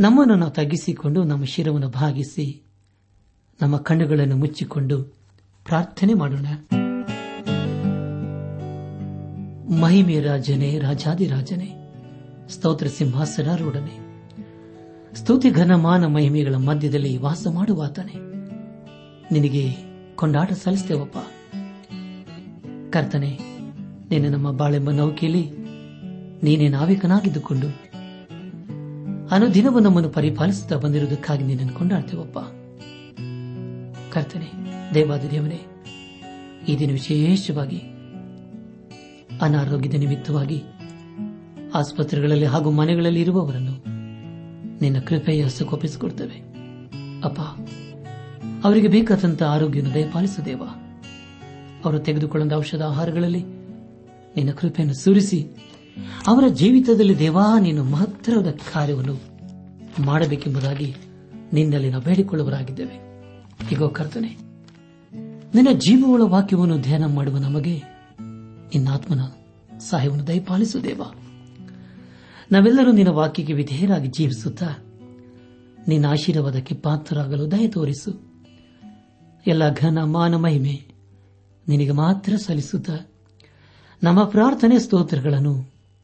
ನಮ್ಮನ್ನು ನಾವು ತಗ್ಗಿಸಿಕೊಂಡು ನಮ್ಮ ಶಿರವನ್ನು ಭಾಗಿಸಿ ನಮ್ಮ ಕಣ್ಣುಗಳನ್ನು ಮುಚ್ಚಿಕೊಂಡು ಪ್ರಾರ್ಥನೆ ಮಾಡೋಣ. ಮಹಿಮೆ ರಾಜನೇ ರಾಜಾದಿರಾಜನೇ ಸ್ತೋತ್ರ ಸಿಂಹಾಸನಾರೂಢನೆ, ಸ್ತುತಿ ಘನಮಾನ ಮಹಿಮೆಗಳ ಮಧ್ಯದಲ್ಲಿ ವಾಸ ಮಾಡುವಾತನೆ. ನಿನಗೆ ಕೊಂಡಾಟ ಸಲ್ಲಿಸ್ತೇವಪ್ಪ. ಕರ್ತನೆ ನೀನು ನಮ್ಮ ಬಾಳೆಂಬ ನೌಕೆಯಲ್ಲಿ ನೀನೇ ನಾವಿಕನಾಗಿದ್ದುಕೊಂಡು ಅನುದಿನವೂ ನಮ್ಮನ್ನು ಪರಿಪಾಲಿಸುತ್ತಾ ಬಂದಿರುವುದಕ್ಕಾಗಿ ನಿನ್ನನ್ನು ಕೊಂಡಾಡ್ತೇವಪ್ಪ. ಕರ್ತನೆ ದೇವಾದ ದೇವನೇ ಈ ದಿನ ವಿಶೇಷವಾಗಿ ಅನಾರೋಗ್ಯದ ನಿಮಿತ್ತವಾಗಿ ಆಸ್ಪತ್ರೆಗಳಲ್ಲಿ ಹಾಗೂ ಮನೆಗಳಲ್ಲಿ ಇರುವವರನ್ನು ನಿನ್ನ ಕೃಪೆಯ ಹಸುಕೊಪ್ಪಿಸಿಕೊಡ್ತೇವೆ ಅಪ್ಪ, ಅವರಿಗೆ ಬೇಕಾದಂತಹ ಆರೋಗ್ಯವನ್ನು ದಯಪಾಲಿಸು ದೇವ. ಅವರು ತೆಗೆದುಕೊಳ್ಳುವ ಔಷಧ ಆಹಾರಗಳಲ್ಲಿ ನಿನ್ನ ಕೃಪೆಯನ್ನು ಸುರಿಸಿ ಅವರ ಜೀವಿತದಲ್ಲಿ ದೇವಾ, ನೀನು ಮಹತ್ತರದ ಕಾರ್ಯವನ್ನು ಮಾಡಬೇಕೆಂಬುದಾಗಿ ನಿನ್ನಲ್ಲಿ ನಾವು ಬೇಡಿಕೊಳ್ಳುವರಾಗಿದ್ದೇವೆ ಈಗ ಕರ್ತನೆ, ನಿನ್ನ ಜೀವವುಳ ವಾಕ್ಯವನ್ನು ಧ್ಯಾನ ಮಾಡುವ ನಮಗೆ ನಿನ್ನ ಆತ್ಮನ ಸಹಾಯವನ್ನು ದಯಪಾಲಿಸು ದೇವ. ನಾವೆಲ್ಲರೂ ನಿನ್ನ ವಾಕ್ಯಕ್ಕೆ ವಿಧೇಯರಾಗಿ ಜೀವಿಸುತ್ತಾ ನಿನ್ನ ಆಶೀರ್ವಾದಕ್ಕೆ ಪಾತ್ರರಾಗಲು ದಯ ತೋರಿಸು. ಎಲ್ಲ ಘನ, ಮಾನ, ಮಹಿಮೆ ನಿನಗೆ ಮಾತ್ರ ಸಲ್ಲಿಸುತ್ತಾ ನಮ್ಮ ಪ್ರಾರ್ಥನೆ ಸ್ತೋತ್ರಗಳನ್ನು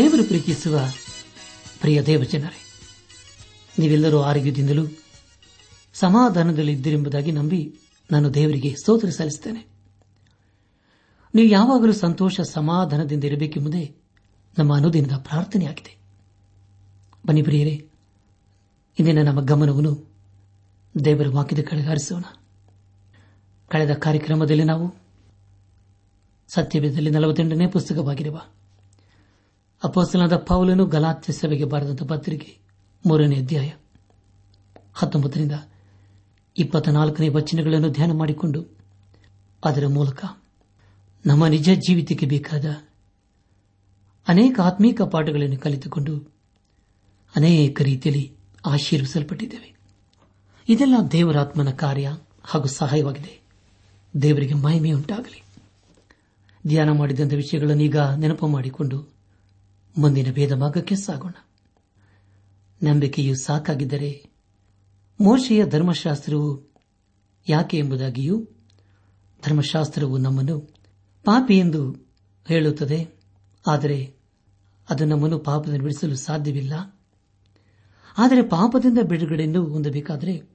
ದೇವರು ಪ್ರೀತಿಸುವ ಪ್ರಿಯ ದೇವಜನರೇ, ನೀವೆಲ್ಲರೂ ಆರೋಗ್ಯದಿಂದಲೂ ಸಮಾಧಾನದಲ್ಲಿ ಇದ್ದಿರೆಂಬುದಾಗಿ ನಂಬಿ ನಾನು ದೇವರಿಗೆ ಸ್ತೋತ್ರ ಸಲ್ಲಿಸುತ್ತೇನೆ. ನೀವು ಯಾವಾಗಲೂ ಸಂತೋಷ, ಸಮಾಧಾನದಿಂದ ಇರಬೇಕೆಂಬುದೇ ನಮ್ಮ ಅನುದಿನದ ಪ್ರಾರ್ಥನೆಯಾಗಿದೆ. ಬನ್ನಿ ಪ್ರಿಯರೇ, ಇಂದಿನ ನಮ್ಮ ಗಮನವನ್ನು ದೇವರ ವಾಕ್ಯದ ಕಡೆಗಾರಿಸೋಣ ಕಳೆದ ಕಾರ್ಯಕ್ರಮದಲ್ಲಿ ನಾವು ಸತ್ಯವೇದದಲ್ಲಿ ನಲವತ್ತೆಂಟನೇ ಪುಸ್ತಕವಾಗಿರುವ ಅಪೋಸ್ತಲನಾದ ಪೌಲನು ಗಲಾತ್ಯ ಸಭೆಗೆ ಬರೆದಂತ ಪತ್ರಿಕೆ ಮೂರನೇ ಅಧ್ಯಾಯ ಹತ್ತೊಂಬತ್ತರಿಂದ ಇಪ್ಪತ್ತ ನಾಲ್ಕನೇ ವಚನಗಳನ್ನು ಧ್ಯಾನ ಮಾಡಿಕೊಂಡು ಅದರ ಮೂಲಕ ನಮ್ಮ ನಿಜ ಜೀವಿತಕ್ಕೆ ಬೇಕಾದ ಅನೇಕ ಆತ್ಮೀಕ ಪಾಠಗಳನ್ನು ಕಲಿತುಕೊಂಡು ಅನೇಕ ರೀತಿಯಲ್ಲಿ ಆಶೀರ್ವಿಸಲ್ಪಟ್ಟಿದ್ದೇವೆ. ಇದೆಲ್ಲ ದೇವರಾತ್ಮನ ಕಾರ್ಯ ಹಾಗೂ ಸಹಾಯವಾಗಿದೆ. ದೇವರಿಗೆ ಮಹಿಮೆಯುಂಟಾಗಲಿ. ಧ್ಯಾನ ಮಾಡಿದಂಥ ವಿಷಯಗಳನ್ನು ಈಗ ನೆನಪು ಮಾಡಿಕೊಂಡು ಮುಂದಿನ ಭೇದ ಭಾಗಕ್ಕೆ ಸಾಗೋಣ. ನಂಬಿಕೆಯು ಸಾಕಾಗಿದ್ದರೆ ಮೋಶೆಯ ಧರ್ಮಶಾಸ್ತ್ರವು ಯಾಕೆ ಎಂಬುದಾಗಿಯೂ ಧರ್ಮಶಾಸ್ತ್ರವು ನಮ್ಮನ್ನು ಪಾಪಿ ಎಂದು ಹೇಳುತ್ತದೆ. ಆದರೆ ಅದು ನಮ್ಮನ್ನು ಪಾಪದಿಂದ ಬಿಡಿಸಲು ಸಾಧ್ಯವಿಲ್ಲ. ಆದರೆ ಪಾಪದಿಂದ ಬಿಡುಗಡೆಯನ್ನು ಹೊಂದಬೇಕಾದರೆ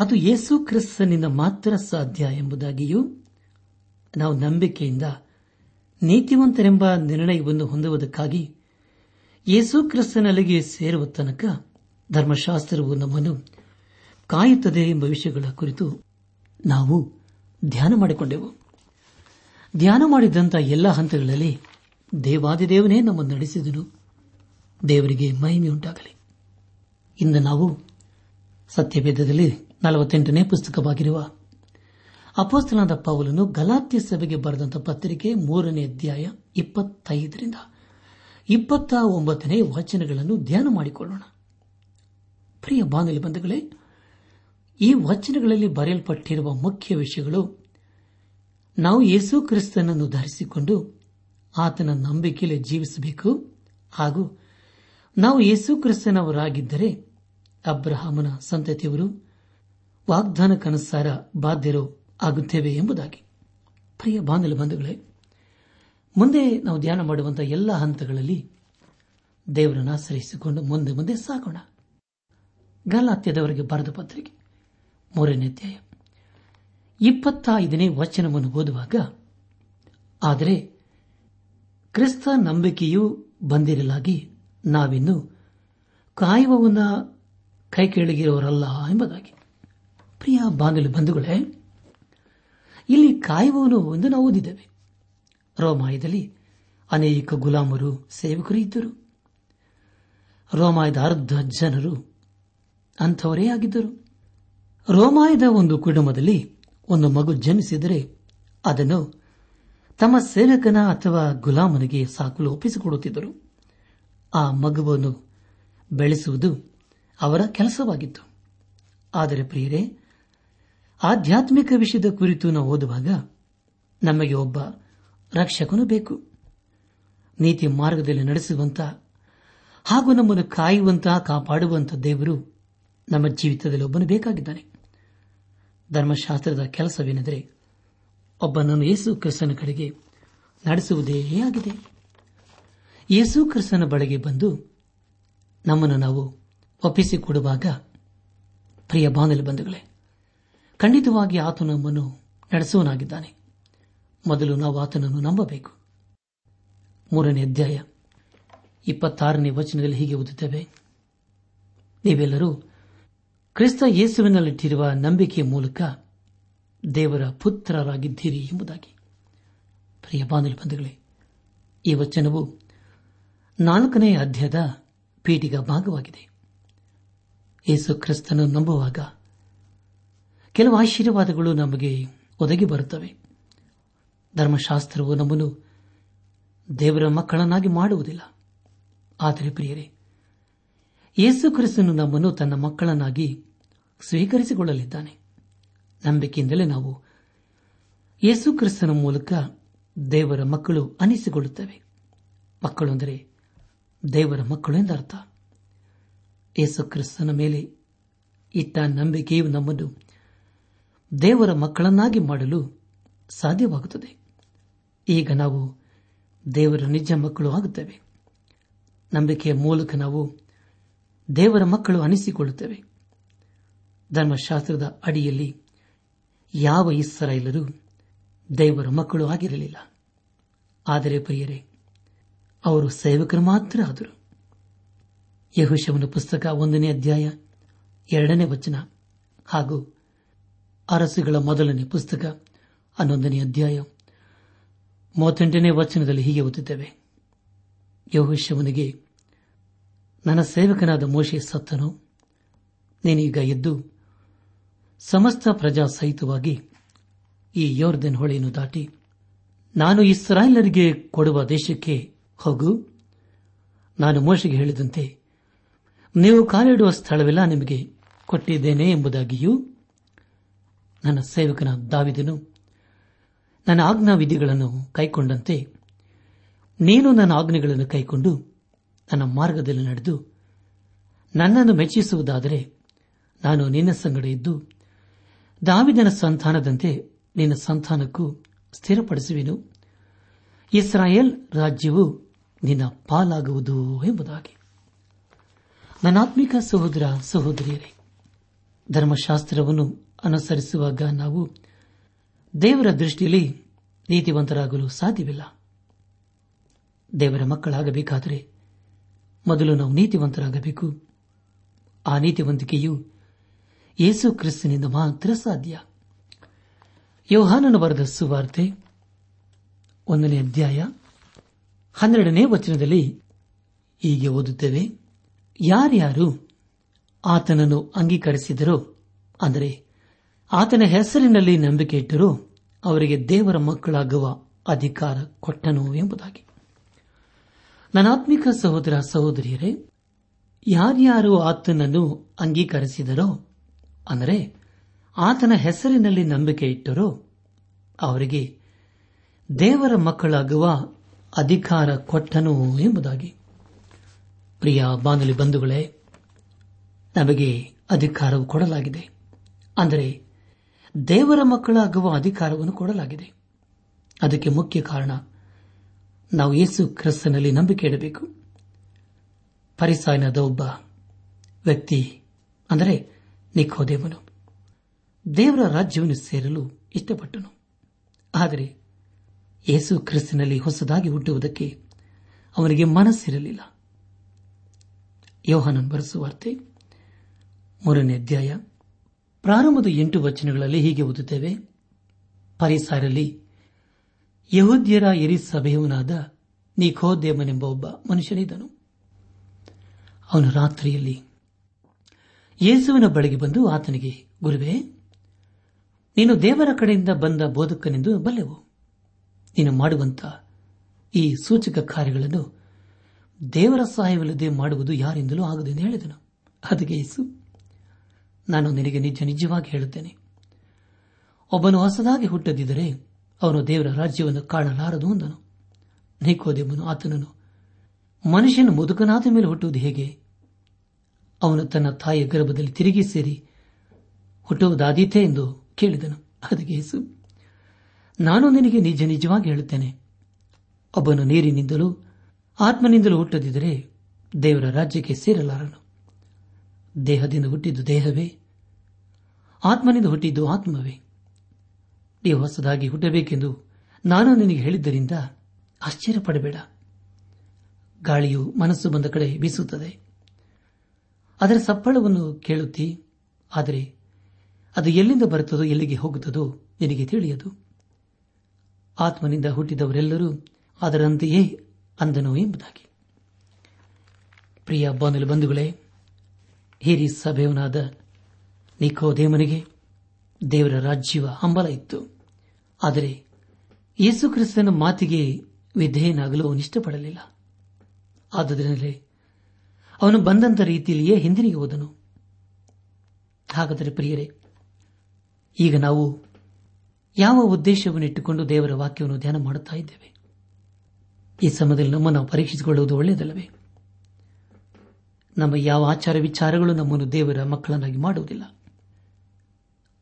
ಅದು ಯೇಸು ಕ್ರಿಸ್ತನಿಂದ ಮಾತ್ರ ಸಾಧ್ಯ ಎಂಬುದಾಗಿಯೂ ನಾವು ನಂಬಿಕೆಯಿಂದ ನೀತಿವಂತರೆಂಬ ನಿರ್ಣಯವನ್ನು ಹೊಂದುವುದಕ್ಕಾಗಿ ಯೇಸು ಕ್ರಿಸ್ತನಲ್ಲಿಗೆ ಸೇರುವ ತನಕ ಧರ್ಮಶಾಸ್ತ್ರವು ನಮ್ಮನ್ನು ಕಾಯುತ್ತದೆ ಎಂಬ ವಿಷಯಗಳ ಕುರಿತು ನಾವು ಧ್ಯಾನ ಮಾಡಿಕೊಂಡೆವು. ಧ್ಯಾನ ಮಾಡಿದಂಥ ಎಲ್ಲ ಹಂತಗಳಲ್ಲಿ ದೇವಾದಿದೇವನೇ ನಮ್ಮನ್ನು ನಡೆಸಿದನು. ದೇವರಿಗೆ ಮಹಿಮೆಯುಂಟಾಗಲಿ ಇಂದು ನಾವು ಸತ್ಯವೇದದಲ್ಲಿ ನಲವತ್ತೆಂಟನೇ ಪುಸ್ತಕವಾಗಿರುವ ಅಪೋಸ್ತನಾದ ಪೌಲನು ಗಲಾತ್ಯ ಸಭೆಗೆ ಬರೆದಂತಹ ಪತ್ರಿಕೆ ಮೂರನೇ ಅಧ್ಯಾಯ ಇಪ್ಪತ್ತೈದರಿಂದ ಇಪ್ಪತ್ತ ಒಂಬತ್ತನೇ ವಚನಗಳನ್ನು ಧ್ಯಾನ ಮಾಡಿಕೊಳ್ಳೋಣ. ಪ್ರಿಯ ಬಾನುಲಿ ಬಂಧುಗಳೇ, ಈ ವಚನಗಳಲ್ಲಿ ಬರೆಯಲ್ಪಟ್ಟಿರುವ ಮುಖ್ಯ ವಿಷಯಗಳು, ನಾವು ಯೇಸು ಕ್ರಿಸ್ತನನ್ನು ಧರಿಸಿಕೊಂಡು ಆತನ ನಂಬಿಕೆಯಲ್ಲಿ ಜೀವಿಸಬೇಕು ಹಾಗೂ ನಾವು ಯೇಸು ಕ್ರಿಸ್ತನವರಾಗಿದ್ದರೆ ಅಬ್ರಹಾಮನ ಸಂತತಿಯವರು ವಾಗ್ದಾನಕ್ಕನುಸಾರ ಬಾಧ್ಯರು ಆಗುತ್ತೇವೆ ಎಂಬುದಾಗಿ. ಪ್ರಿಯ ಬಾಂಧವ ಬಂಧುಗಳೇ ಮುಂದೆ ನಾವು ಧ್ಯಾನ ಮಾಡುವಂತಹ ಎಲ್ಲ ಹಂತಗಳಲ್ಲಿ ದೇವರನ್ನು ಆಶ್ರಯಿಸಿಕೊಂಡು ಮುಂದೆ ಮುಂದೆ ಸಾಗೋಣ. ಗಲಾತ್ಯದವರಿಗೆ ಬರೆದ ಪತ್ರಿಕೆ ಮೂರನೇ ಅಧ್ಯಾಯ ಇಪ್ಪತ್ತೈದನೇ ವಚನವನ್ನು ಓದುವಾಗ, ಆದರೆ ಕ್ರಿಸ್ತ ನಂಬಿಕೆಯು ಬಂದಿರಲಾಗಿ ನಾವಿನ್ನು ಕಾಯುವವನ್ನ ಕೈ ಕೆಳಗಿರೋರಲ್ಲ ಎಂಬುದಾಗಿ. ಪ್ರಿಯ ಬಾಂಧವ್ಯ ಬಂಧುಗಳೇ, ಇಲ್ಲಿ ಕಾಯುವವನು ಎಂದು ನಾವು ಓದಿದ್ದೇವೆ. ರೋಮಾಯದಲ್ಲಿ ಅನೇಕ ಗುಲಾಮರು ಸೇವಕರು ಇದ್ದರು ರೋಮಾಯದ ಅರ್ಧ ಜನರು ಅಂಥವರೇ ಆಗಿದ್ದರು. ರೋಮಾಯದ ಒಂದು ಕುಟುಂಬದಲ್ಲಿ ಒಂದು ಮಗು ಜನಿಸಿದರೆ ಅದನ್ನು ತಮ್ಮ ಸೇವಕನ ಅಥವಾ ಗುಲಾಮನಿಗೆ ಸಾಕಲು ಒಪ್ಪಿಸಿಕೊಡುತ್ತಿದ್ದರು ಆ ಮಗುವನ್ನು ಬೆಳೆಸುವುದು ಅವರ ಕೆಲಸವಾಗಿತ್ತು. ಆದರೆ ಪ್ರಿಯರೇ, ಆಧ್ಯಾತ್ಮಿಕ ವಿಷಯದ ಕುರಿತು ನಾವು ಓದುವಾಗ ನಮಗೆ ಒಬ್ಬ ರಕ್ಷಕನು ಬೇಕು. ನೀತಿ ಮಾರ್ಗದಲ್ಲಿ ನಡೆಸುವಂತ ಹಾಗೂ ನಮ್ಮನ್ನು ಕಾಯುವಂತಹ ಕಾಪಾಡುವಂತ ದೇವರು ನಮ್ಮ ಜೀವಿತದಲ್ಲಿ ಒಬ್ಬನು ಬೇಕಾಗಿದ್ದಾನೆ. ಧರ್ಮಶಾಸ್ತ್ರದ ಕೆಲಸವೇನೆಂದರೆ ಒಬ್ಬನನ್ನು ಯೇಸು ಕ್ರಿಸ್ತನ ಕಡೆಗೆ ನಡೆಸುವುದೇ ಆಗಿದೆ. ಯೇಸು ಕ್ರಿಸ್ತನ ಬಳಿಗೆ ಬಂದು ನಮ್ಮನ್ನು ನಾವು ಒಪ್ಪಿಸಿಕೊಡುವಾಗ, ಪ್ರಿಯ ಬಾಂಧವ್ಯ ಬಂಧುಗಳೇ, ಖಂಡಿತವಾಗಿ ಆತನು ನಮ್ಮನ್ನು ನಡೆಸುವನಾಗಿದ್ದಾನೆ ಮೊದಲು ನಾವು ಆತನನ್ನು ನಂಬಬೇಕು. ಮೂರನೇ ಅಧ್ಯಾಯ, ಇಪ್ಪತ್ತಾರನೇ ವಚನದಲ್ಲಿ ಹೀಗೆ ಓದುತ್ತೇವೆ. ನೀವೆಲ್ಲರೂ ಕ್ರಿಸ್ತ ಯೇಸುವಿನಲ್ಲಿಟ್ಟಿರುವ ನಂಬಿಕೆಯ ಮೂಲಕ ದೇವರ ಪುತ್ರರಾಗಿದ್ದೀರಿ ಎಂಬುದಾಗಿ. ಪ್ರಿಯ ಬಾಂಧವ್ಯ ಬಂಧುಗಳೇ, ಈ ವಚನವು ನಾಲ್ಕನೇ ಅಧ್ಯಾಯದ ಪೀಠಿಗ ಭಾಗವಾಗಿದೆ. ಯೇಸು ಕ್ರಿಸ್ತನು ನಂಬುವಾಗ ಕೆಲವು ಆಶೀರ್ವಾದಗಳು ನಮಗೆ ಒದಗಿ ಬರುತ್ತವೆ. ಧರ್ಮಶಾಸ್ತ್ರವು ನಮ್ಮನ್ನು ದೇವರ ಮಕ್ಕಳನ್ನಾಗಿ ಮಾಡುವುದಿಲ್ಲ. ಆದರೆ ಪ್ರಿಯರೇ, ಯೇಸು ಕ್ರಿಸ್ತನು ನಮ್ಮನ್ನು ತನ್ನ ಮಕ್ಕಳನ್ನಾಗಿ ಸ್ವೀಕರಿಸಿಕೊಳ್ಳಲಿದ್ದಾನೆ. ನಂಬಿಕೆಯಿಂದಲೇ ನಾವು ಯೇಸು ಕ್ರಿಸ್ತನ ಮೂಲಕ ದೇವರ ಮಕ್ಕಳು ಅನಿಸಿಕೊಳ್ಳುತ್ತವೆ. ಮಕ್ಕಳು ಅಂದರೆ ದೇವರ ಮಕ್ಕಳು ಎಂದರ್ಥ ಯೇಸು ಕ್ರಿಸ್ತನ ಮೇಲೆ ಇಟ್ಟ ನಂಬಿಕೆಯು ನಮ್ಮನ್ನು ದೇವರ ಮಕ್ಕಳನ್ನಾಗಿ ಮಾಡಲು ಸಾಧ್ಯವಾಗುತ್ತದೆ. ಈಗ ನಾವು ದೇವರ ನಿಜ ಮಕ್ಕಳು ಆಗುತ್ತೇವೆ. ನಂಬಿಕೆಯ ಮೂಲಕ ನಾವು ದೇವರ ಮಕ್ಕಳು ಅನಿಸಿಕೊಳ್ಳುತ್ತೇವೆ. ಧರ್ಮಶಾಸ್ತ್ರದ ಅಡಿಯಲ್ಲಿ ಯಾವ ಇಸ್ರಾಯೇಲರು ದೇವರ ಮಕ್ಕಳು ಆಗಿರಲಿಲ್ಲ. ಆದರೆ ಪ್ರಿಯರೇ, ಅವರು ಸೇವಕರು ಮಾತ್ರ ಆದರು. ಯಹುಶವನ ಪುಸ್ತಕ ಒಂದನೇ ಅಧ್ಯಾಯ ಎರಡನೇ ವಚನ ಹಾಗೂ ಅರಸುಗಳ ಮೊದಲನೇ ಪುಸ್ತಕ ಹನ್ನೊಂದನೇ ಅಧ್ಯಾಯ ಮೂವತ್ತೆಂಟನೇ ವಚನದಲ್ಲಿ ಹೀಗೆ ಓದುತ್ತೇವೆ. ಯೋಹಿಶವನಿಗೆ, ನನ್ನ ಸೇವಕನಾದ ಮೋಶೆ ಸತ್ತನು. ನೀನೀಗ ಎದ್ದು ಸಮಸ್ತ ಪ್ರಜಾ ಸಹಿತವಾಗಿ ಈ ಯೋರ್ದನ್ ಹೊಳೆಯನ್ನು ದಾಟಿ ನಾನು ಇಸ್ರಾಯೇಲರಿಗೆ ಕೊಡುವ ದೇಶಕ್ಕೆ ಹೋಗು. ನಾನು ಮೋಶೆಗೆ ಹೇಳಿದಂತೆ, ನೀವು ಕಾಲಿಡುವ ಸ್ಥಳವೆಲ್ಲ ನಿಮಗೆ ಕೊಟ್ಟಿದ್ದೇನೆ ಎಂಬುದಾಗಿಯೂ ನನ್ನ ಸೇವಕನ ದಾವಿದನು ನನ್ನ ಆಜ್ಞಾ ವಿಧಿಗಳನ್ನು ಕೈಕೊಂಡಂತೆ, ನೀನು ನನ್ನ ಆಜ್ಞೆಗಳನ್ನು ಕೈಕೊಂಡು ನನ್ನ ಮಾರ್ಗದಲ್ಲಿ ನಡೆದು ನನ್ನನ್ನು ಮೆಚ್ಚಿಸುವುದಾದರೆ ನಾನು ನಿನ್ನ ಸಂಗಡ ಇದ್ದು, ದಾವಿದನ ಸಂತಾನದಂತೆ ನಿನ್ನ ಸಂತಾನಕ್ಕೂ ಸ್ಥಿರಪಡಿಸುವೆನು. ಇಸ್ರಾಯೇಲ್ ರಾಜ್ಯವು ನಿನ್ನ ಪಾಲಾಗುವುದು ಎಂಬುದಾಗಿ. ನನ್ನಾತ್ಮಿಕ ಸಹೋದರ ಸಹೋದರಿಯರೇ, ಧರ್ಮಶಾಸ್ತ್ರವನ್ನು ಅನುಸರಿಸುವಾಗ ನಾವು ದೇವರ ದೃಷ್ಟಿಯಲ್ಲಿ ನೀತಿವಂತರಾಗಲು ಸಾಧ್ಯವಿಲ್ಲ. ದೇವರ ಮಕ್ಕಳಾಗಬೇಕಾದರೆ ಮೊದಲು ನಾವು ನೀತಿವಂತರಾಗಬೇಕು. ಆ ನೀತಿವಂತಿಕೆಯು ಯೇಸು ಕ್ರಿಸ್ತನಿಂದ ಮಾತ್ರ ಸಾಧ್ಯ. ಯೋಹಾನನು ಬರೆದ ಸುವಾರ್ತೆ ಒಂದನೇ ಅಧ್ಯಾಯ ಹನ್ನೆರಡನೇ ವಚನದಲ್ಲಿ ಹೀಗೆ ಓದುತ್ತೇವೆ, ಯಾರ್ಯಾರು ಆತನನ್ನು ಅಂಗೀಕರಿಸಿದರೋ, ಅಂದರೆ ಆತನ ಹೆಸರಿನಲ್ಲಿ ನಂಬಿಕೆ ಇಟ್ಟರೂ ಅವರಿಗೆ ದೇವರ ಮಕ್ಕಳಾಗುವ ಅಧಿಕಾರ ಕೊಟ್ಟನು ಎಂಬುದಾಗಿ. ನನಾತ್ಮಿಕ ಸಹೋದರ ಸಹೋದರಿಯರೇ, ಯಾರ್ಯಾರು ಆತನನ್ನು ಅಂಗೀಕರಿಸಿದರೋ, ಅಂದರೆ ಆತನ ಹೆಸರಿನಲ್ಲಿ ನಂಬಿಕೆ ಇಟ್ಟರೋ, ಅವರಿಗೆ ದೇವರ ಮಕ್ಕಳಾಗುವ ಅಧಿಕಾರ ಕೊಟ್ಟನು ಎಂಬುದಾಗಿ. ಪ್ರಿಯ ಬಾನುಲಿ ಬಂಧುಗಳೇ, ನಮಗೆ ಅಧಿಕಾರವು ಕೊಡಲಾಗಿದೆ. ಅಂದರೆ ದೇವರ ಮಕ್ಕಳಾಗುವ ಅಧಿಕಾರವನ್ನು ಕೊಡಲಾಗಿದೆ. ಅದಕ್ಕೆ ಮುಖ್ಯ ಕಾರಣ, ನಾವು ಯೇಸು ಕ್ರಿಸ್ತನಲ್ಲಿ ನಂಬಿಕೆ ಇಡಬೇಕು. ಪರಿಸಾಯನದ ಒಬ್ಬ ವ್ಯಕ್ತಿ ಅಂದರೆ ನಿಖೋದೇವನು ದೇವರ ರಾಜ್ಯವನ್ನು ಸೇರಲು ಇಷ್ಟಪಟ್ಟನು. ಆದರೆ ಯೇಸು ಕ್ರಿಸ್ತನಲ್ಲಿ ಹೊಸದಾಗಿ ಹುಟ್ಟುವುದಕ್ಕೆ ಅವನಿಗೆ ಮನಸ್ಸಿರಲಿಲ್ಲ. ಯೋಹನನ್ ಬರೆಸುವಾರ್ತೆ ಮೂರನೇ ಅಧ್ಯಾಯ ಪ್ರಾರಂಭದ ಎಂಟು ವಚನಗಳಲ್ಲಿ ಹೀಗೆ ಓದುತ್ತೇವೆ. ಪರಿಸಾರಲ್ಲಿ ಯಹೂದ್ಯರ ಎರಿ ಸಭೆಯವನಾದ ನಿಖೋದೇಮನೆಂಬ ಒಬ್ಬ ಮನುಷ್ಯನಿದ್ದನು. ಅವನು ರಾತ್ರಿಯಲ್ಲಿ ಯೇಸುವಿನ ಬಳಿಗೆ ಬಂದು ಆತನಿಗೆ, ಗುರುವೆ, ನೀನು ದೇವರ ಕಡೆಯಿಂದ ಬಂದ ಬೋಧಕನೆಂದು ಬಲ್ಲೆವು. ನೀನು ಮಾಡುವಂತ ಈ ಸೂಚಕ ಕಾರ್ಯಗಳನ್ನು ದೇವರ ಸಹಾಯವಿಲ್ಲದೆ ಮಾಡುವುದು ಯಾರಿಂದಲೂ ಆಗದೆಂದು ಹೇಳಿದನು. ಅದಕ್ಕೆ ಯೇಸು ನಾನು ನಿನಗೆ ನಿಜ ನಿಜವಾಗಿ ಹೇಳುತ್ತೇನೆ. ಒಬ್ಬನು ಹೊಸದಾಗಿ ಹುಟ್ಟದಿದ್ದರೆ ಅವನು ದೇವರ ರಾಜ್ಯವನ್ನು ಕಾಣಲಾರದು ಅಂದನು. ನಿಕೋದೇಮನು ಆತನನ್ನು, ಮನುಷ್ಯನು ಮುದುಕನಾದ ಮೇಲೆ ಹುಟ್ಟುವುದು ಹೇಗೆ? ಅವನು ತನ್ನ ತಾಯಿಯ ಗರ್ಭದಲ್ಲಿ ತಿರುಗಿ ಸೇರಿ ಹುಟ್ಟುವುದಾದೀತೆ ಎಂದು ಕೇಳಿದನು. ಅದಕ್ಕೆ ಯೇಸು, ನಾನು ನಿನಗೆ ನಿಜ ನಿಜವಾಗಿ ಹೇಳುತ್ತೇನೆ. ಒಬ್ಬನು ನೀರಿನಿಂದಲೂ ಆತ್ಮನಿಂದಲೂ ಹುಟ್ಟದಿದ್ದರೆ ದೇವರ ರಾಜ್ಯಕ್ಕೆ ಸೇರಲಾರನು. ದೇಹದಿಂದ ಹುಟ್ಟಿದ್ದು ದೇಹವೇ? ಆತ್ಮನಿಂದ ಹುಟ್ಟಿದ್ದು ಆತ್ಮವೇ? ನೀವು ಹೊಸದಾಗಿ ಹುಟ್ಟಬೇಕೆಂದು ನಾನು ನಿನಗೆ ಹೇಳಿದ್ದರಿಂದ ಆಶ್ಚರ್ಯಪಡಬೇಡ. ಗಾಳಿಯು ಮನಸ್ಸು ಬಂದ ಕಡೆ ಬೀಸುತ್ತದೆ. ಅದರ ಸಪ್ಪಳವನ್ನು ಕೇಳುತ್ತಿ, ಆದರೆ ಅದು ಎಲ್ಲಿಂದ ಬರುತ್ತದೋ ಎಲ್ಲಿಗೆ ಹೋಗುತ್ತದೋ ನಿನಗೆ ತಿಳಿಯದು. ಆತ್ಮನಿಂದ ಹುಟ್ಟಿದವರೆಲ್ಲರೂ ಅದರಂತೆಯೇ ಅಂದನು ಎಂಬುದಾಗಿ. ಪ್ರಿಯ ಬಾನುಲು ಬಂಧುಗಳೇ ಹಿರಿ ಸಭೆಯವನಾದ ನಿಕೋದೇಮನಿಗೆ ದೇವರ ರಾಜ್ಯವ ಹಂಬಲ ಇತ್ತು. ಆದರೆ ಯೇಸುಕ್ರಿಸ್ತನ ಮಾತಿಗೆ ವಿಧೇಯನಾಗಲು ಅವನಿಷ್ಟಪಡಲಿಲ್ಲ ಆದ್ದರಿಂದಲೇ ಅವನು ಬಂದಂತ ರೀತಿಯಲ್ಲಿಯೇ ಹಿಂದಿರುಗಿ ಹೋದನು. ಹಾಗಾದರೆ ಪ್ರಿಯರೇ, ಈಗ ನಾವು ಯಾವ ಉದ್ದೇಶವನ್ನು ಇಟ್ಟುಕೊಂಡು ದೇವರ ವಾಕ್ಯವನ್ನು ಧ್ಯಾನ ಮಾಡುತ್ತಾ ಇದ್ದೇವೆ? ಈ ಸಮಯದಲ್ಲಿ ನಮ್ಮನ್ನು ಪರೀಕ್ಷಿಸಿಕೊಳ್ಳುವುದು ಒಳ್ಳೆಯದಲ್ಲವೇ? ನಮ್ಮ ಯಾವ ಆಚಾರ ವಿಚಾರಗಳು ನಮ್ಮನ್ನು ದೇವರ ಮಕ್ಕಳನ್ನಾಗಿ ಮಾಡುವುದಿಲ್ಲ.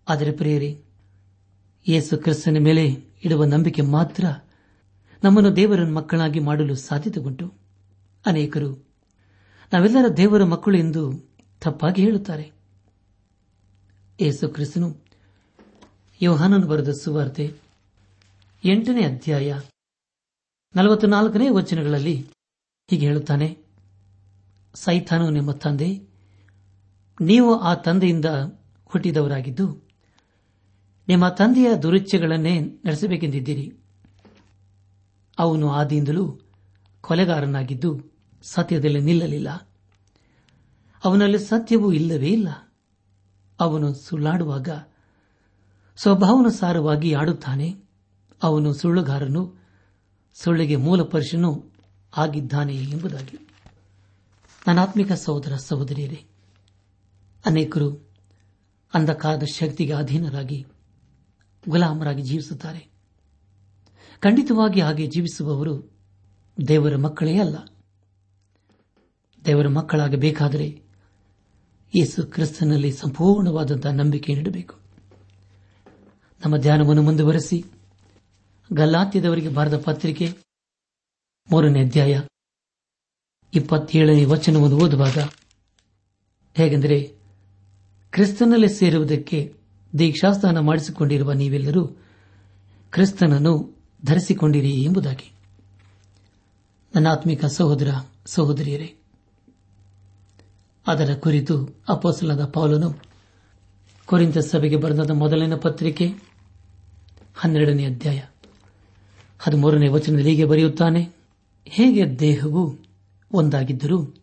ಆದರೆ ಪ್ರಿಯರಿ, ಯೇಸು ಕ್ರಿಸ್ತನ ಮೇಲೆ ಇಡುವ ನಂಬಿಕೆ ಮಾತ್ರ ನಮ್ಮನ್ನು ದೇವರ ಮಕ್ಕಳಾಗಿ ಮಾಡಲು ಸಾಧ್ಯತೆ ಉಂಟು ಅನೇಕರು, ನಾವೆಲ್ಲರ ದೇವರ ಮಕ್ಕಳು ಎಂದು ತಪ್ಪಾಗಿ ಹೇಳುತ್ತಾರೆ. ಯೇಸು ಕ್ರಿಸ್ತನು ಯೋಹಾನನು ಬರೆದ ಸುವಾರ್ತೆ ಎಂಟನೇ ಅಧ್ಯಾಯ ನಲವತ್ನಾಲ್ಕನೇ ವಚನಗಳಲ್ಲಿ ಹೀಗೆ ಹೇಳುತ್ತಾನೆ ಸೈತಾನು ನಿಮ್ಮ ತಂದೆ, ನೀವು ಆ ತಂದೆಯಿಂದ ಹುಟ್ಟಿದವರಾಗಿದ್ದು, ನಿಮ್ಮ ತಂದೆಯ ದುರುಚ್ಛೆಗಳನ್ನೇ ನಡೆಸಬೇಕೆಂದಿದ್ದೀರಿ. ಅವನು ಆದಿಯಿಂದಲೂ ಕೊಲೆಗಾರನಾಗಿದ್ದು ಸತ್ಯದಲ್ಲಿ ನಿಲ್ಲಲಿಲ್ಲ. ಅವನಲ್ಲಿ ಸತ್ಯವೂ ಇಲ್ಲವೇ ಇಲ್ಲ. ಅವನು ಸುಳ್ಳಾಡುವಾಗ ಸ್ವಭಾವನುಸಾರವಾಗಿ ಆಡುತ್ತಾನೆ. ಅವನು ಸುಳ್ಳುಗಾರನು, ಸುಳ್ಳಿಗೆ ಮೂಲಪುರುಷನೂ ಆಗಿದ್ದಾನೆ ಎಂಬುದಾಗಿ. ನನಾತ್ಮಿಕ ಸಹೋದರ ಸಹೋದರಿಯರೇ, ಅನೇಕರು ಅಂಧಕಾರದ ಶಕ್ತಿಗೆ ಅಧೀನರಾಗಿ, ಗುಲಾಮರಾಗಿ ಜೀವಿಸುತ್ತಾರೆ. ಖಂಡಿತವಾಗಿ ಹಾಗೆ ಜೀವಿಸುವವರು ದೇವರ ಮಕ್ಕಳೇ ಅಲ್ಲ. ದೇವರ ಮಕ್ಕಳಾಗಬೇಕಾದರೆ ಯೇಸು ಕ್ರಿಸ್ತನಲ್ಲಿ ಸಂಪೂರ್ಣವಾದಂತಹ ನಂಬಿಕೆ ನೀಡಬೇಕು. ನಮ್ಮ ಧ್ಯಾನವನ್ನು ಮುಂದುವರೆಸಿ ಗಲ್ಲಾತ್ಯದವರಿಗೆ ಬರೆದ ಪತ್ರಿಕೆ ಮೂರನೇ ಅಧ್ಯಾಯ ಇಪ್ಪತ್ತೇಳನೇ ವಚನವನ್ನು ಓದುವಾಗ, ಹೇಗೆಂದರೆ, ಕ್ರಿಸ್ತನಲ್ಲಿ ಸೇರುವುದಕ್ಕೆ ದೀಕ್ಷಾಸ್ಥಾನ ಮಾಡಿಸಿಕೊಂಡಿರುವ ನೀವೆಲ್ಲರೂ ಕ್ರಿಸ್ತನನ್ನು ಧರಿಸಿಕೊಂಡಿರಿ ಎಂಬುದಾಗಿ. ನನ್ನ ಆತ್ಮಿಕ ಸಹೋದರ, ಸಹೋದರಿಯರೇ, ಅದರ ಕುರಿತು ಅಪೋಸಲದ ಪೌಲನು ಕೊರಿಂತ ಸಭೆಗೆ ಬರೆದ ಮೊದಲನೇ ಪತ್ರಿಕೆ ಹನ್ನೆರಡನೇ ಅಧ್ಯಾಯ ಹದಿಮೂರನೇ ವಚನದಲ್ಲಿ ಹೀಗೆ ಬರೆಯುತ್ತಾನೆ, ಹೇಗೆ ದೇಹವು ಒಂದಾಗಿದ್ದರೂ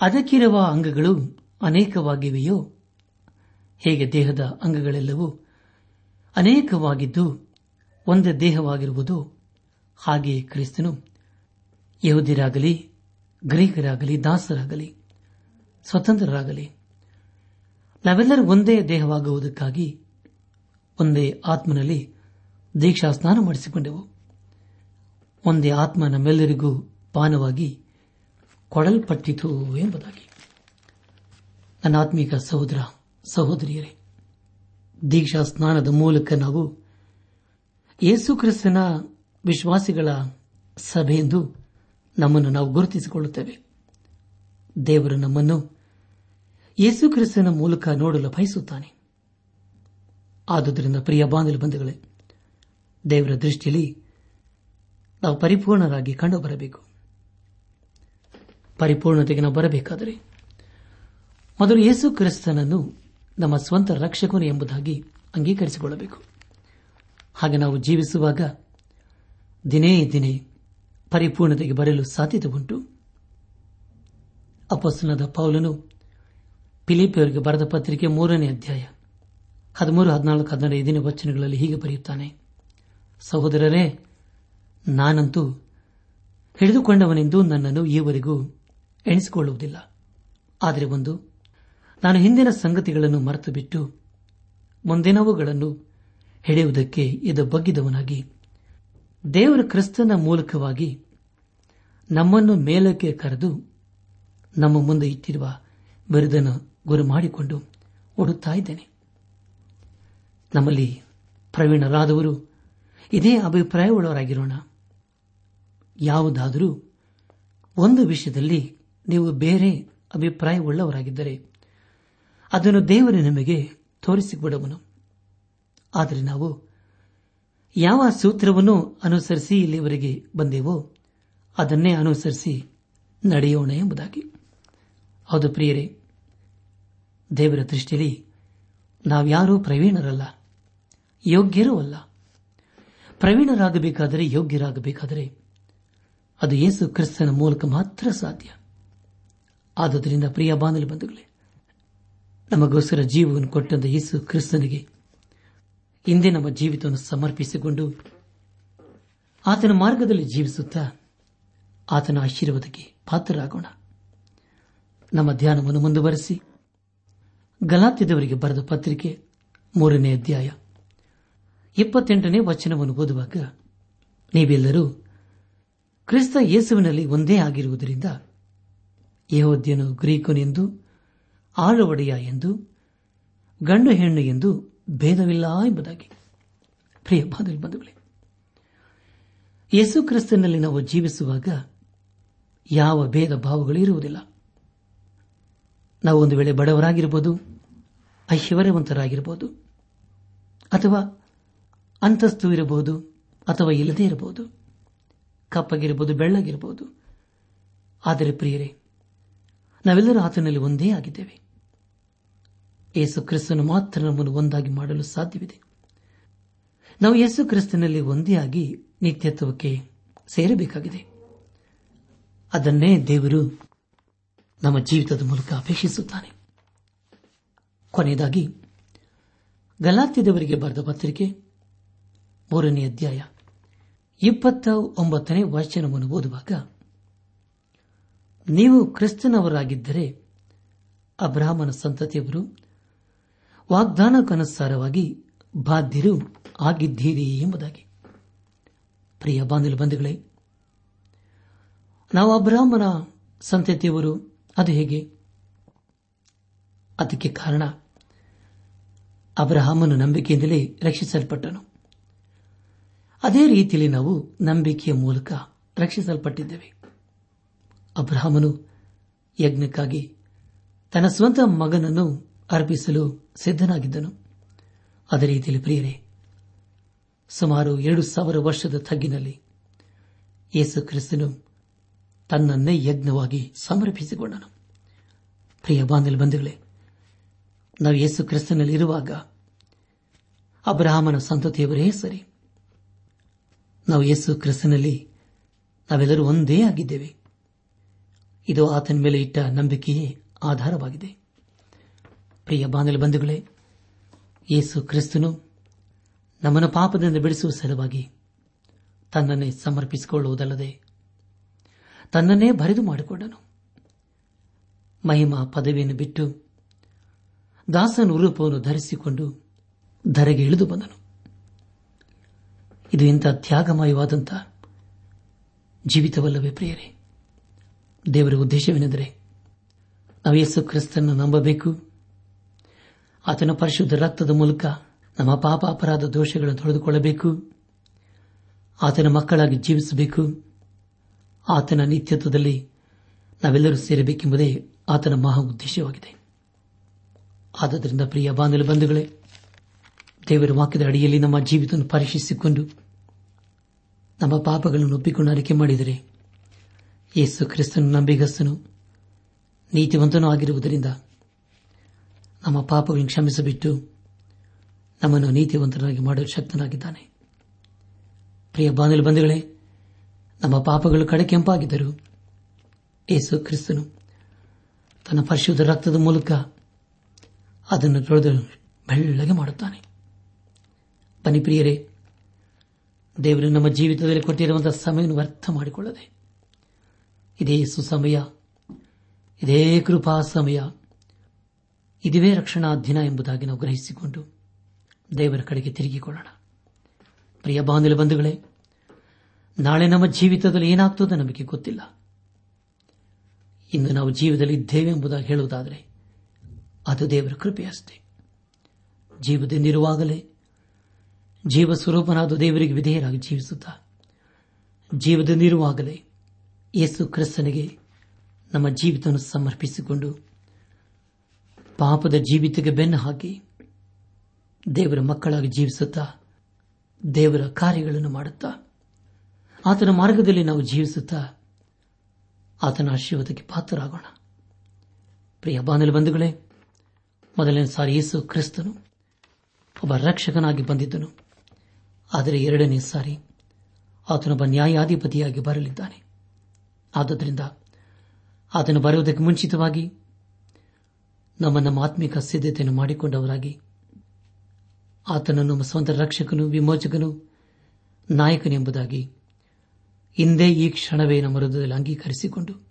ಅದಕ್ಕಿರುವ ಅಂಗಗಳು ಅನೇಕವಾಗಿವೆಯೋ? ಹೇಗೆ ದೇಹದ ಅಂಗಗಳೆಲ್ಲವೂ ಅನೇಕವಾಗಿದ್ದು ಒಂದೇ ದೇಹವಾಗಿರುವುದು? ಹಾಗೆಯೇ ಕ್ರಿಸ್ತನು ಯಹುದಿರಾಗಲಿ, ಗ್ರೀಕರಾಗಲಿ, ದಾಸರಾಗಲಿ, ಸ್ವತಂತ್ರರಾಗಲಿ, ನಾವೆಲ್ಲರೂ ಒಂದೇ ದೇಹವಾಗುವುದಕ್ಕಾಗಿ ಒಂದೇ ಆತ್ಮನಲ್ಲಿ ದೀಕ್ಷಾ ಸ್ನಾನ ಮಾಡಿಸಿಕೊಂಡೆವು. ಒಂದೇ ಆತ್ಮ ನಮ್ಮೆಲ್ಲರಿಗೂ ಪಾನವಾಗಿ ಕೊಡಲ್ಪಟ್ಟಿತು ಎಂಬುದಾಗಿ. ನನ್ನ ಆತ್ಮೀಕ ಸಹೋದರ, ಸಹೋದರಿಯರೇ, ದೀಕ್ಷಾ ಸ್ನಾನದ ಮೂಲಕ ನಾವು ಯೇಸು ಕ್ರಿಸ್ತನ ವಿಶ್ವಾಸಿಗಳ ಸಭೆಯೆಂದು ನಮ್ಮನ್ನು ನಾವು ಗುರುತಿಸಿಕೊಳ್ಳುತ್ತೇವೆ. ದೇವರು ನಮ್ಮನ್ನು ಯೇಸು ಕ್ರಿಸ್ತನ ಮೂಲಕ ನೋಡಲು ಬಯಸುತ್ತಾನೆ. ಆದುದರಿಂದ ಪ್ರಿಯ ಬಾಂಧವ ಬಂಧುಗಳೇ, ದೇವರ ದೃಷ್ಟಿಯಲ್ಲಿ ನಾವು ಪರಿಪೂರ್ಣರಾಗಿ ಕಂಡು ಬರಬೇಕು ಪರಿಪೂರ್ಣತೆಗೆ ನಾವು ಬರಬೇಕಾದರೆ ಮೊದಲು ಯೇಸು ಕ್ರಿಸ್ತನನ್ನು ನಮ್ಮ ಸ್ವಂತ ರಕ್ಷಕನು ಎಂಬುದಾಗಿ ಅಂಗೀಕರಿಸಿಕೊಳ್ಳಬೇಕು. ಹಾಗೆ ನಾವು ಜೀವಿಸುವಾಗ ದಿನೇ ದಿನೇ ಪರಿಪೂರ್ಣತೆಗೆ ಬರಲು ಸಾಧ್ಯತೆ ಉಂಟು. ಅಪಸ್ನದ ಪೌಲನು ಪಿಲಿಪಿಯವರಿಗೆ ಬರೆದ ಪತ್ರಿಕೆ ಮೂರನೇ ಅಧ್ಯಾಯ ಹದಿಮೂರು, ಹದಿನಾಲ್ಕು ಹದಿನೈದನೇ ವಚನಗಳಲ್ಲಿ ಹೀಗೆ ಬರೆಯುತ್ತಾನೆ. ಸಹೋದರರೇ, ನಾನಂತೂ ಹಿಡಿದುಕೊಂಡವನೆಂದು ನನ್ನನ್ನು ಈವರೆಗೂ ಎಣಿಸಿಕೊಳ್ಳುವುದಿಲ್ಲ. ಆದರೆ ಒಂದು, ನಾನು ಹಿಂದಿನ ಸಂಗತಿಗಳನ್ನು ಮರೆತು ಬಿಟ್ಟು ಮುಂದಿನವುಗಳನ್ನು ಹಿಡಿಯುವುದಕ್ಕೆ ಇದು ಬಗ್ಗಿದವನಾಗಿ, ದೇವರ ಕ್ರಿಸ್ತನ ಮೂಲಕವಾಗಿ ನಮ್ಮನ್ನು ಮೇಲಕ್ಕೆ ಕರೆದು ನಮ್ಮ ಮುಂದೆ ಇಟ್ಟಿರುವ ಬಿರುದನ್ನು ಗುರು ಮಾಡಿಕೊಂಡು ಓಡುತ್ತಾ ಇದ್ದೇನೆ. ನಮ್ಮಲ್ಲಿ ಪ್ರವೀಣರಾದವರು ಇದೇ ಅಭಿಪ್ರಾಯವುಳ್ಳವರಾಗಿರೋಣ. ಯಾವುದಾದರೂ ಒಂದು ವಿಷಯದಲ್ಲಿ ನೀವು ಬೇರೆ ಅಭಿಪ್ರಾಯವುಳ್ಳವರಾಗಿದ್ದರೆ ಅದನ್ನು ದೇವರು ನಿಮಗೆ ತೋರಿಸಿಕೊಡುವನು. ಆದರೆ ನಾವು ಯಾವ ಸೂತ್ರವನ್ನು ಅನುಸರಿಸಿ ಇಲ್ಲಿವರೆಗೆ ಬಂದೆವೋ ಅದನ್ನೇ ಅನುಸರಿಸಿ ನಡೆಯೋಣ ಎಂಬುದಾಗಿ. ಹೌದು ಪ್ರಿಯರೇ, ದೇವರ ದೃಷ್ಟಿಯಲ್ಲಿ ನಾವ್ಯಾರೂ ಪ್ರವೀಣರಲ್ಲ, ಯೋಗ್ಯರೂ ಅಲ್ಲ. ಪ್ರವೀಣರಾಗಬೇಕಾದರೆ ಯೋಗ್ಯರಾಗಬೇಕಾದರೆ ಅದು ಯೇಸು ಕ್ರಿಸ್ತನ ಮೂಲಕ ಮಾತ್ರ ಸಾಧ್ಯ. ಆದುದರಿಂದ ಪ್ರಿಯ ಬಾಂಧಲು ಬಂಧುಗಳೇ, ನಮಗೋಸ್ಕರ ಜೀವವನ್ನು ಕೊಟ್ಟಂತ ಯೇಸು ಕ್ರಿಸ್ತನಿಗೆ ಹಿಂದೆ ನಮ್ಮ ಜೀವಿತವನ್ನು ಸಮರ್ಪಿಸಿಕೊಂಡು ಆತನ ಮಾರ್ಗದಲ್ಲಿ ಜೀವಿಸುತ್ತಾ ಆತನ ಆಶೀರ್ವಾದಕ್ಕೆ ಪಾತ್ರರಾಗೋಣ. ನಮ್ಮ ಧ್ಯಾನವನ್ನು ಮುಂದುವರೆಸಿ, ಗಲಾತ್ಯದವರಿಗೆ ಬರೆದ ಪತ್ರಿಕೆ ಮೂರನೇ ಅಧ್ಯಾಯ ಇಪ್ಪತ್ತೆಂಟನೇ ವಚನವನ್ನು ಓದುವಾಗ, ನೀವೆಲ್ಲರೂ ಕ್ರಿಸ್ತ ಯೇಸುವಿನಲ್ಲಿ ಒಂದೇ ಆಗಿರುವುದರಿಂದ ಯಹೋದ್ಯನು ಗ್ರೀಕನೆಂದು, ಆಳವಡೆಯ ಎಂದು, ಗಂಡು ಹೆಣ್ಣು ಎಂದು ಭೇದವಿಲ್ಲ ಎಂಬುದಾಗಿ. ಪ್ರಿಯ ಬಂಧುಗಳೇ, ಯೇಸು ಕ್ರಿಸ್ತನಲ್ಲಿ ನಾವು ಜೀವಿಸುವಾಗ ಯಾವ ಭೇದ ಭಾವಗಳು ಇರುವುದಿಲ್ಲ. ನಾವು ಒಂದು ವೇಳೆ ಬಡವರಾಗಿರಬಹುದು ಐಶ್ವರ್ಯವಂತರಾಗಿರಬಹುದು ಅಥವಾ ಅಂತಸ್ತು ಇರಬಹುದು, ಅಥವಾ ಇಲ್ಲದೇ ಇರಬಹುದು ಕಪ್ಪಗಿರಬಹುದು ಬೆಳ್ಳಗಿರಬಹುದು ಆದರೆ ಪ್ರಿಯರೇ ನಾವೆಲ್ಲರೂ ಆತನಲ್ಲಿ ಒಂದೇ ಆಗಿದ್ದೇವೆ. ಯೇಸು ಕ್ರಿಸ್ತನು ಮಾತ್ರ ನಮ್ಮನ್ನು ಒಂದಾಗಿ ಮಾಡಲು ಸಾಧ್ಯವಿದೆ. ನಾವು ಯೇಸು ಕ್ರಿಸ್ತನಲ್ಲಿ ಒಂದೇ ಆಗಿ ನಿತ್ಯತ್ವಕ್ಕೆ ಸೇರಬೇಕಾಗಿದೆ. ಅದನ್ನೇ ದೇವರು ನಮ್ಮ ಜೀವಿತದ ಮೂಲಕ ಅಪೇಕ್ಷಿಸುತ್ತಾನೆ. ಕೊನೆಯದಾಗಿ, ಗಲಾತ್ಯದವರಿಗೆ ಬರೆದ ಪತ್ರಿಕೆ ಮೂರನೇ ಅಧ್ಯಾಯ ಇಪ್ಪತ್ತ ಒಂಬತ್ತನೇ ವಚನವನ್ನು ಓದುವಾಗ ನೀವು ಕ್ರಿಸ್ತನವರಾಗಿದ್ದರೆ ಅಬ್ರಾಹ್ಮನ ಸಂತತಿಯವರು ವಾಗ್ದಾನಕ್ಕನುಸಾರವಾಗಿ ಬಾಧ್ಯರು ಆಗಿದ್ದೀರಿ ಎಂಬುದಾಗಿ. ಪ್ರಿಯ ಬಾಂಧಲು ಬಂಧುಗಳೇ, ನಾವು ಅಬ್ರಾಹ್ಮನ ಸಂತತಿಯವರು, ಅದು ಹೇಗೆ? ಅದಕ್ಕೆ ಕಾರಣ, ಅಬ್ರಹಾಮನು ನಂಬಿಕೆಯಿಂದಲೇ ರಕ್ಷಿಸಲ್ಪಟ್ಟನು. ಅದೇ ರೀತಿಯಲ್ಲಿ ನಾವು ನಂಬಿಕೆಯ ಮೂಲಕ ರಕ್ಷಿಸಲ್ಪಟ್ಟಿದ್ದೇವೆ. ಅಬ್ರಹಾಮನು ಯಜ್ಞಕ್ಕಾಗಿ ತನ್ನ ಸ್ವಂತ ಮಗನನ್ನು ಅರ್ಪಿಸಲು ಸಿದ್ದನಾಗಿದ್ದನು ಅದೇ ರೀತಿಯಲ್ಲಿ ಪ್ರಿಯರೇ, ಸುಮಾರು ಎರಡು ಸಾವಿರ ವರ್ಷದ ತಗ್ಗಿನಲ್ಲಿ ಯೇಸು ಕ್ರಿಸ್ತನು ತನ್ನನ್ನೇ ಯಜ್ಞವಾಗಿ ಸಮರ್ಪಿಸಿಕೊಂಡನು. ಪ್ರಿಯ ಬಾಂಧಲ್ ಬಂಧುಗಳೇ, ನಾವು ಯೇಸು ಕ್ರಿಸ್ತನಲ್ಲಿರುವಾಗ ಅಬ್ರಹಾಮನ ಸಂತತಿಯವರೇ ಸರಿ. ನಾವು ಯೇಸು ಕ್ರಿಸ್ತನಲ್ಲಿ ನಾವೆಲ್ಲರೂ ಒಂದೇ ಆಗಿದ್ದೇವೆ. ಇದು ಆತನ ಮೇಲೆ ಇಟ್ಟ ನಂಬಿಕೆಯೇ ಆಧಾರವಾಗಿದೆ. ಪ್ರಿಯ ಬಾಂಧವ ಬಂಧುಗಳೇ, ಯೇಸು ಕ್ರಿಸ್ತನು ನಮ್ಮನ್ನು ಪಾಪದಿಂದ ಬಿಡಿಸುವ ಸಲುವಾಗಿ ತನ್ನನ್ನೇ ಸಮರ್ಪಿಸಿಕೊಳ್ಳುವುದಲ್ಲದೆ ತನ್ನನ್ನೇ ಬರೆದು ಮಾಡಿಕೊಂಡನು. ಮಹಿಮಾ ಪದವಿಯನ್ನು ಬಿಟ್ಟು ದಾಸನ ರೂಪವನ್ನು ಧರಿಸಿಕೊಂಡು ಧರೆಗೆ ಇಳಿದು ಬಂದನು. ಇದು ಇಂಥ ತ್ಯಾಗಮಯವಾದಂಥ ಜೀವಿತವಲ್ಲವೇ ಪ್ರಿಯರೇ? ದೇವರ ಉದ್ದೇಶವೇನೆಂದರೆ ನಾವು ಯೇಸು ಕ್ರಿಸ್ತನ್ನು ನಂಬಬೇಕು. ಆತನ ಪರಿಶುದ್ಧ ರಕ್ತದ ಮೂಲಕ ನಮ್ಮ ಪಾಪ ಅಪರಾಧ ದೋಷಗಳನ್ನು ತೊಳೆದುಕೊಳ್ಳಬೇಕು. ಆತನ ಮಕ್ಕಳಾಗಿ ಜೀವಿಸಬೇಕು. ಆತನ ನಿತ್ಯತ್ವದಲ್ಲಿ ನಾವೆಲ್ಲರೂ ಸೇರಬೇಕೆಂಬುದೇ ಆತನ ಮಹಾ ಉದ್ದೇಶವಾಗಿದೆ. ಆದ್ದರಿಂದ ಪ್ರಿಯ ಬಾಂಧವ ಬಂಧುಗಳೇ, ದೇವರ ವಾಕ್ಯದ ಅಡಿಯಲ್ಲಿ ನಮ್ಮ ಜೀವಿತವನ್ನು ಪರೀಕ್ಷಿಸಿಕೊಂಡು ನಮ್ಮ ಪಾಪಗಳನ್ನು ಒಪ್ಪಿಕೊಂಡು ಅರಿಕೆ ಮಾಡಿದರೆ ಯೇಸು ಕ್ರಿಸ್ತನು ನಂಬಿಗಸ್ತನು, ನೀತಿವಂತನೂ ಆಗಿರುವುದರಿಂದ ನಮ್ಮ ಪಾಪಗಳನ್ನು ಕ್ಷಮಿಸಿಬಿಟ್ಟು ನಮ್ಮನ್ನು ನೀತಿವಂತನಾಗಿ ಮಾಡಲು ಶಕ್ತನಾಗಿದ್ದಾನೆ. ಪ್ರಿಯ ಬಾಂಧಲು ಬಂಧುಗಳೇ, ನಮ್ಮ ಪಾಪಗಳು ಕಡೆ ಕೆಂಪಾಗಿದ್ದರು ಯೇಸು ಕ್ರಿಸ್ತನು ತನ್ನ ಪರಿಶುದ್ಧ ರಕ್ತದ ಮೂಲಕ ಅದನ್ನು ತೊಳೆದು ಬೆಳ್ಳಗೆ ಮಾಡುತ್ತಾನೆ. ಬನ್ನಿ ದೇವರು ನಮ್ಮ ಜೀವಿತದಲ್ಲಿ ಕೊಟ್ಟಿರುವಂತಹ ಸಮಯವನ್ನು ವ್ಯರ್ಥ ಮಾಡಿಕೊಳ್ಳದೆ ಇದೇ ಸುಸಮಯ, ಇದೇ ಕೃಪಾ ಸಮಯ ಇದುವೇ ರಕ್ಷಣಾ ದಿನ ಎಂಬುದಾಗಿ ನಾವು ಗ್ರಹಿಸಿಕೊಂಡು ದೇವರ ಕಡೆಗೆ ತಿರುಗಿಕೊಳ್ಳೋಣ. ಪ್ರಿಯ ಬಾಂಧವ ಬಂಧುಗಳೇ, ನಾಳೆ ನಮ್ಮ ಜೀವಿತದಲ್ಲಿ ಏನಾಗ್ತದೆ ನಮಗೆ ಗೊತ್ತಿಲ್ಲ. ಇಂದು ನಾವು ಜೀವದಲ್ಲಿ ಇದ್ದೇವೆ ಎಂಬುದಾಗಿ ಹೇಳುವುದಾದರೆ, ಅದು ದೇವರ ಕೃಪೆಯಷ್ಟೇ ಜೀವದಿಂದಿರುವಾಗಲೇ ಜೀವ ಸ್ವರೂಪನಾದ ದೇವರಿಗೆ ವಿಧೇಯರಾಗಿ ಜೀವಿಸುತ್ತಾ ಜೀವದಿಂದಿರುವಾಗಲೇ ಯೇಸು ಕ್ರಿಸ್ತನಿಗೆ ನಮ್ಮ ಜೀವಿತವನ್ನು ಸಮರ್ಪಿಸಿಕೊಂಡು ಪಾಪದ ಜೀವಿತಕ್ಕೆ ಬೆನ್ನು ಹಾಕಿ ದೇವರ ಮಕ್ಕಳಾಗಿ ಜೀವಿಸುತ್ತಾ ದೇವರ ಕಾರ್ಯಗಳನ್ನು ಮಾಡುತ್ತಾ ಆತನ ಮಾರ್ಗದಲ್ಲಿ ನಾವು ಜೀವಿಸುತ್ತಾ ಆತನ ಆಶೀರ್ವಾದಕ್ಕೆ ಪಾತ್ರರಾಗೋಣ. ಪ್ರಿಯ ಬಾನಲು ಬಂಧುಗಳೇ, ಮೊದಲನೇ ಸಾರಿ ಯೇಸು ಕ್ರಿಸ್ತನು ಒಬ್ಬ ರಕ್ಷಕನಾಗಿ ಬಂದಿದ್ದನು. ಆದರೆ ಎರಡನೇ ಸಾರಿ ಆತನೊಬ್ಬ ನ್ಯಾಯಾಧಿಪತಿಯಾಗಿ ಬರಲಿದ್ದಾನೆ. ಆದ್ದರಿಂದ ಆತನು ಬರುವುದಕ್ಕೆ ಮುಂಚಿತವಾಗಿ ನಮ್ಮ ನಮ್ಮ ಆತ್ಮಿಕ ಸಿದ್ಧತೆಯನ್ನು ಮಾಡಿಕೊಂಡವರಾಗಿ ಆತನನ್ನು ನಮ್ಮ ಸ್ವಂತ ರಕ್ಷಕನು, ವಿಮೋಚಕನು ನಾಯಕನೆಂಬುದಾಗಿ ಹಿಂದೆ ಈ ಕ್ಷಣವೇ ನಮ್ಮ ಹೃದಯದಲ್ಲಿ ಅಂಗೀಕರಿಸಿಕೊಂಡು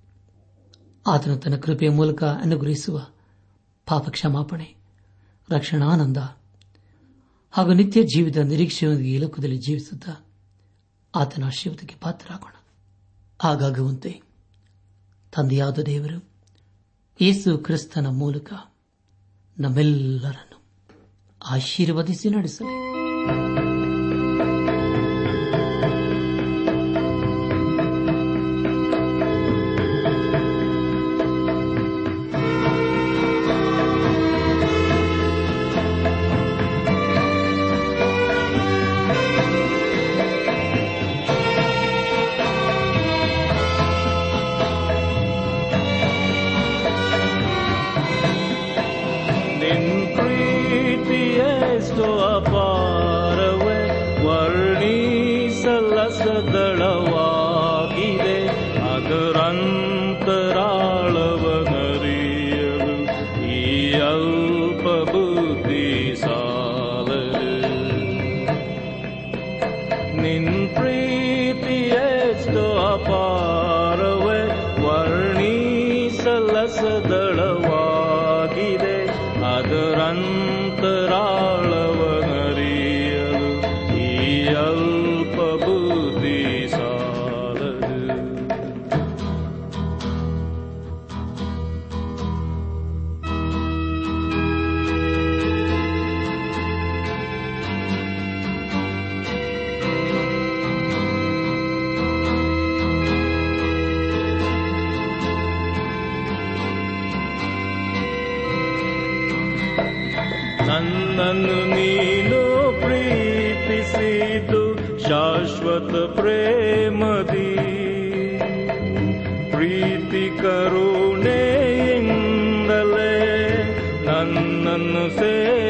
ಆತನು ತನ್ನ ಕೃಪೆಯ ಮೂಲಕ ಅನುಗ್ರಹಿಸುವ ಪಾಪ ಕ್ಷಮಾಪಣೆ ರಕ್ಷಣಾನಂದ ಹಾಗೂ ನಿತ್ಯ ಜೀವಿತ ನಿರೀಕ್ಷೆಯೊಂದಿಗೆ ಈ ಲೋಕದಲ್ಲಿ ಜೀವಿಸುತ್ತಾ ಆತನ ಆಶೀರ್ವಾದಕ್ಕೆ ಪಾತ್ರರಾಗೋಣ. ಹಾಗಾಗುವಂತೆ. ತಂದೆಯಾದ ದೇವರು ಯೇಸು ಕ್ರಿಸ್ತನ ಮೂಲಕ ನಮ್ಮೆಲ್ಲರನ್ನು ಆಶೀರ್ವದಿಸಿ ನಡೆಸಲಿ. ನನ್ನನ್ನು ನೀನು ಪ್ರೀತಿಸಿದು ಶಾಶ್ವತ ಪ್ರೇಮದಿ. ಪ್ರೀತಿ ಕರುಣೆಯಿಂದಲೇ ನನ್ನನ್ನು ಸೆಳೆದಿ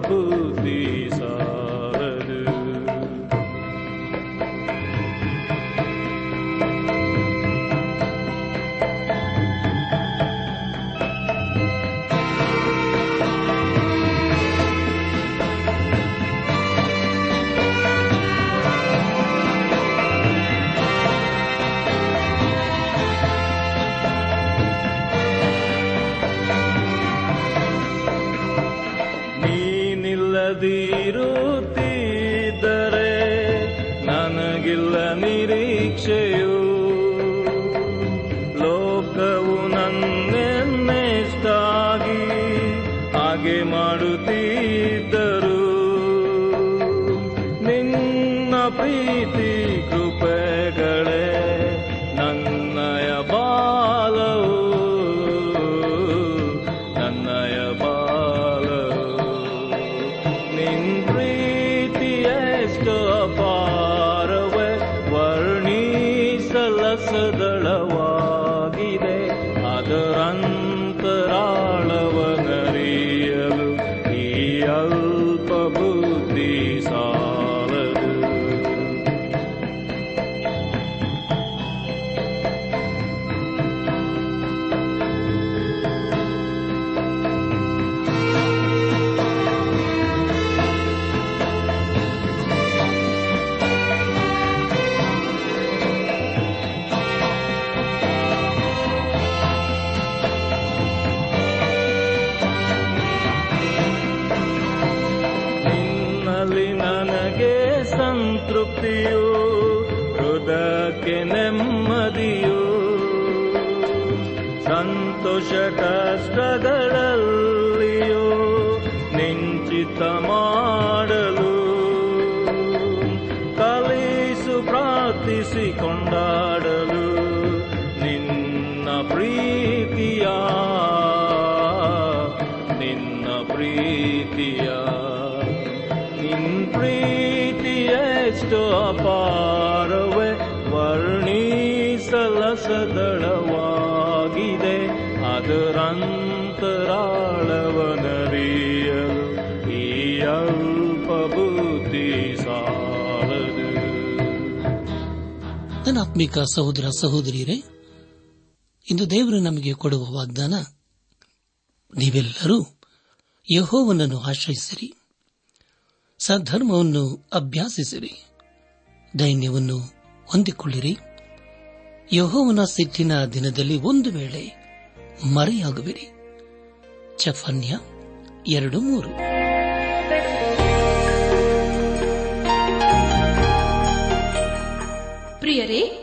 buddhi ಸಂತೋಷ ಕಷ್ಟಗಳಲ್ಲಿಯೋ ನಿಂಚಿತ ಮಾಡಲು ಆತ್ಮಿಕ ಸಹೋದರ ಸಹೋದರಿಯರೇ, ಇಂದು ದೇವರು ನಮಗೆ ಕೊಡುವ ವಾಗ್ದಾನ, ನೀವೆಲ್ಲರೂ ಯಹೋವನನ್ನು ಆಶ್ರಯಿಸಿರಿ. ಸದ್ಧರ್ಮವನ್ನು ಅಭ್ಯಾಸಿಸಿರಿ. ದೈನ್ಯವನ್ನು ಹೊಂದಿಕೊಳ್ಳಿರಿ. ಯಹೋವನ ಸಿಟ್ಟಿನ ದಿನದಲ್ಲಿ ಒಂದು ವೇಳೆ ಮರೆಯಾಗುವಿರಿ. ಚಫನ್ಯ ಎರಡು ಮೂರು. ಪ್ರಿಯರೇ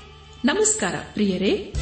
ನಮಸ್ಕಾರ ಪ್ರಿಯರೇ.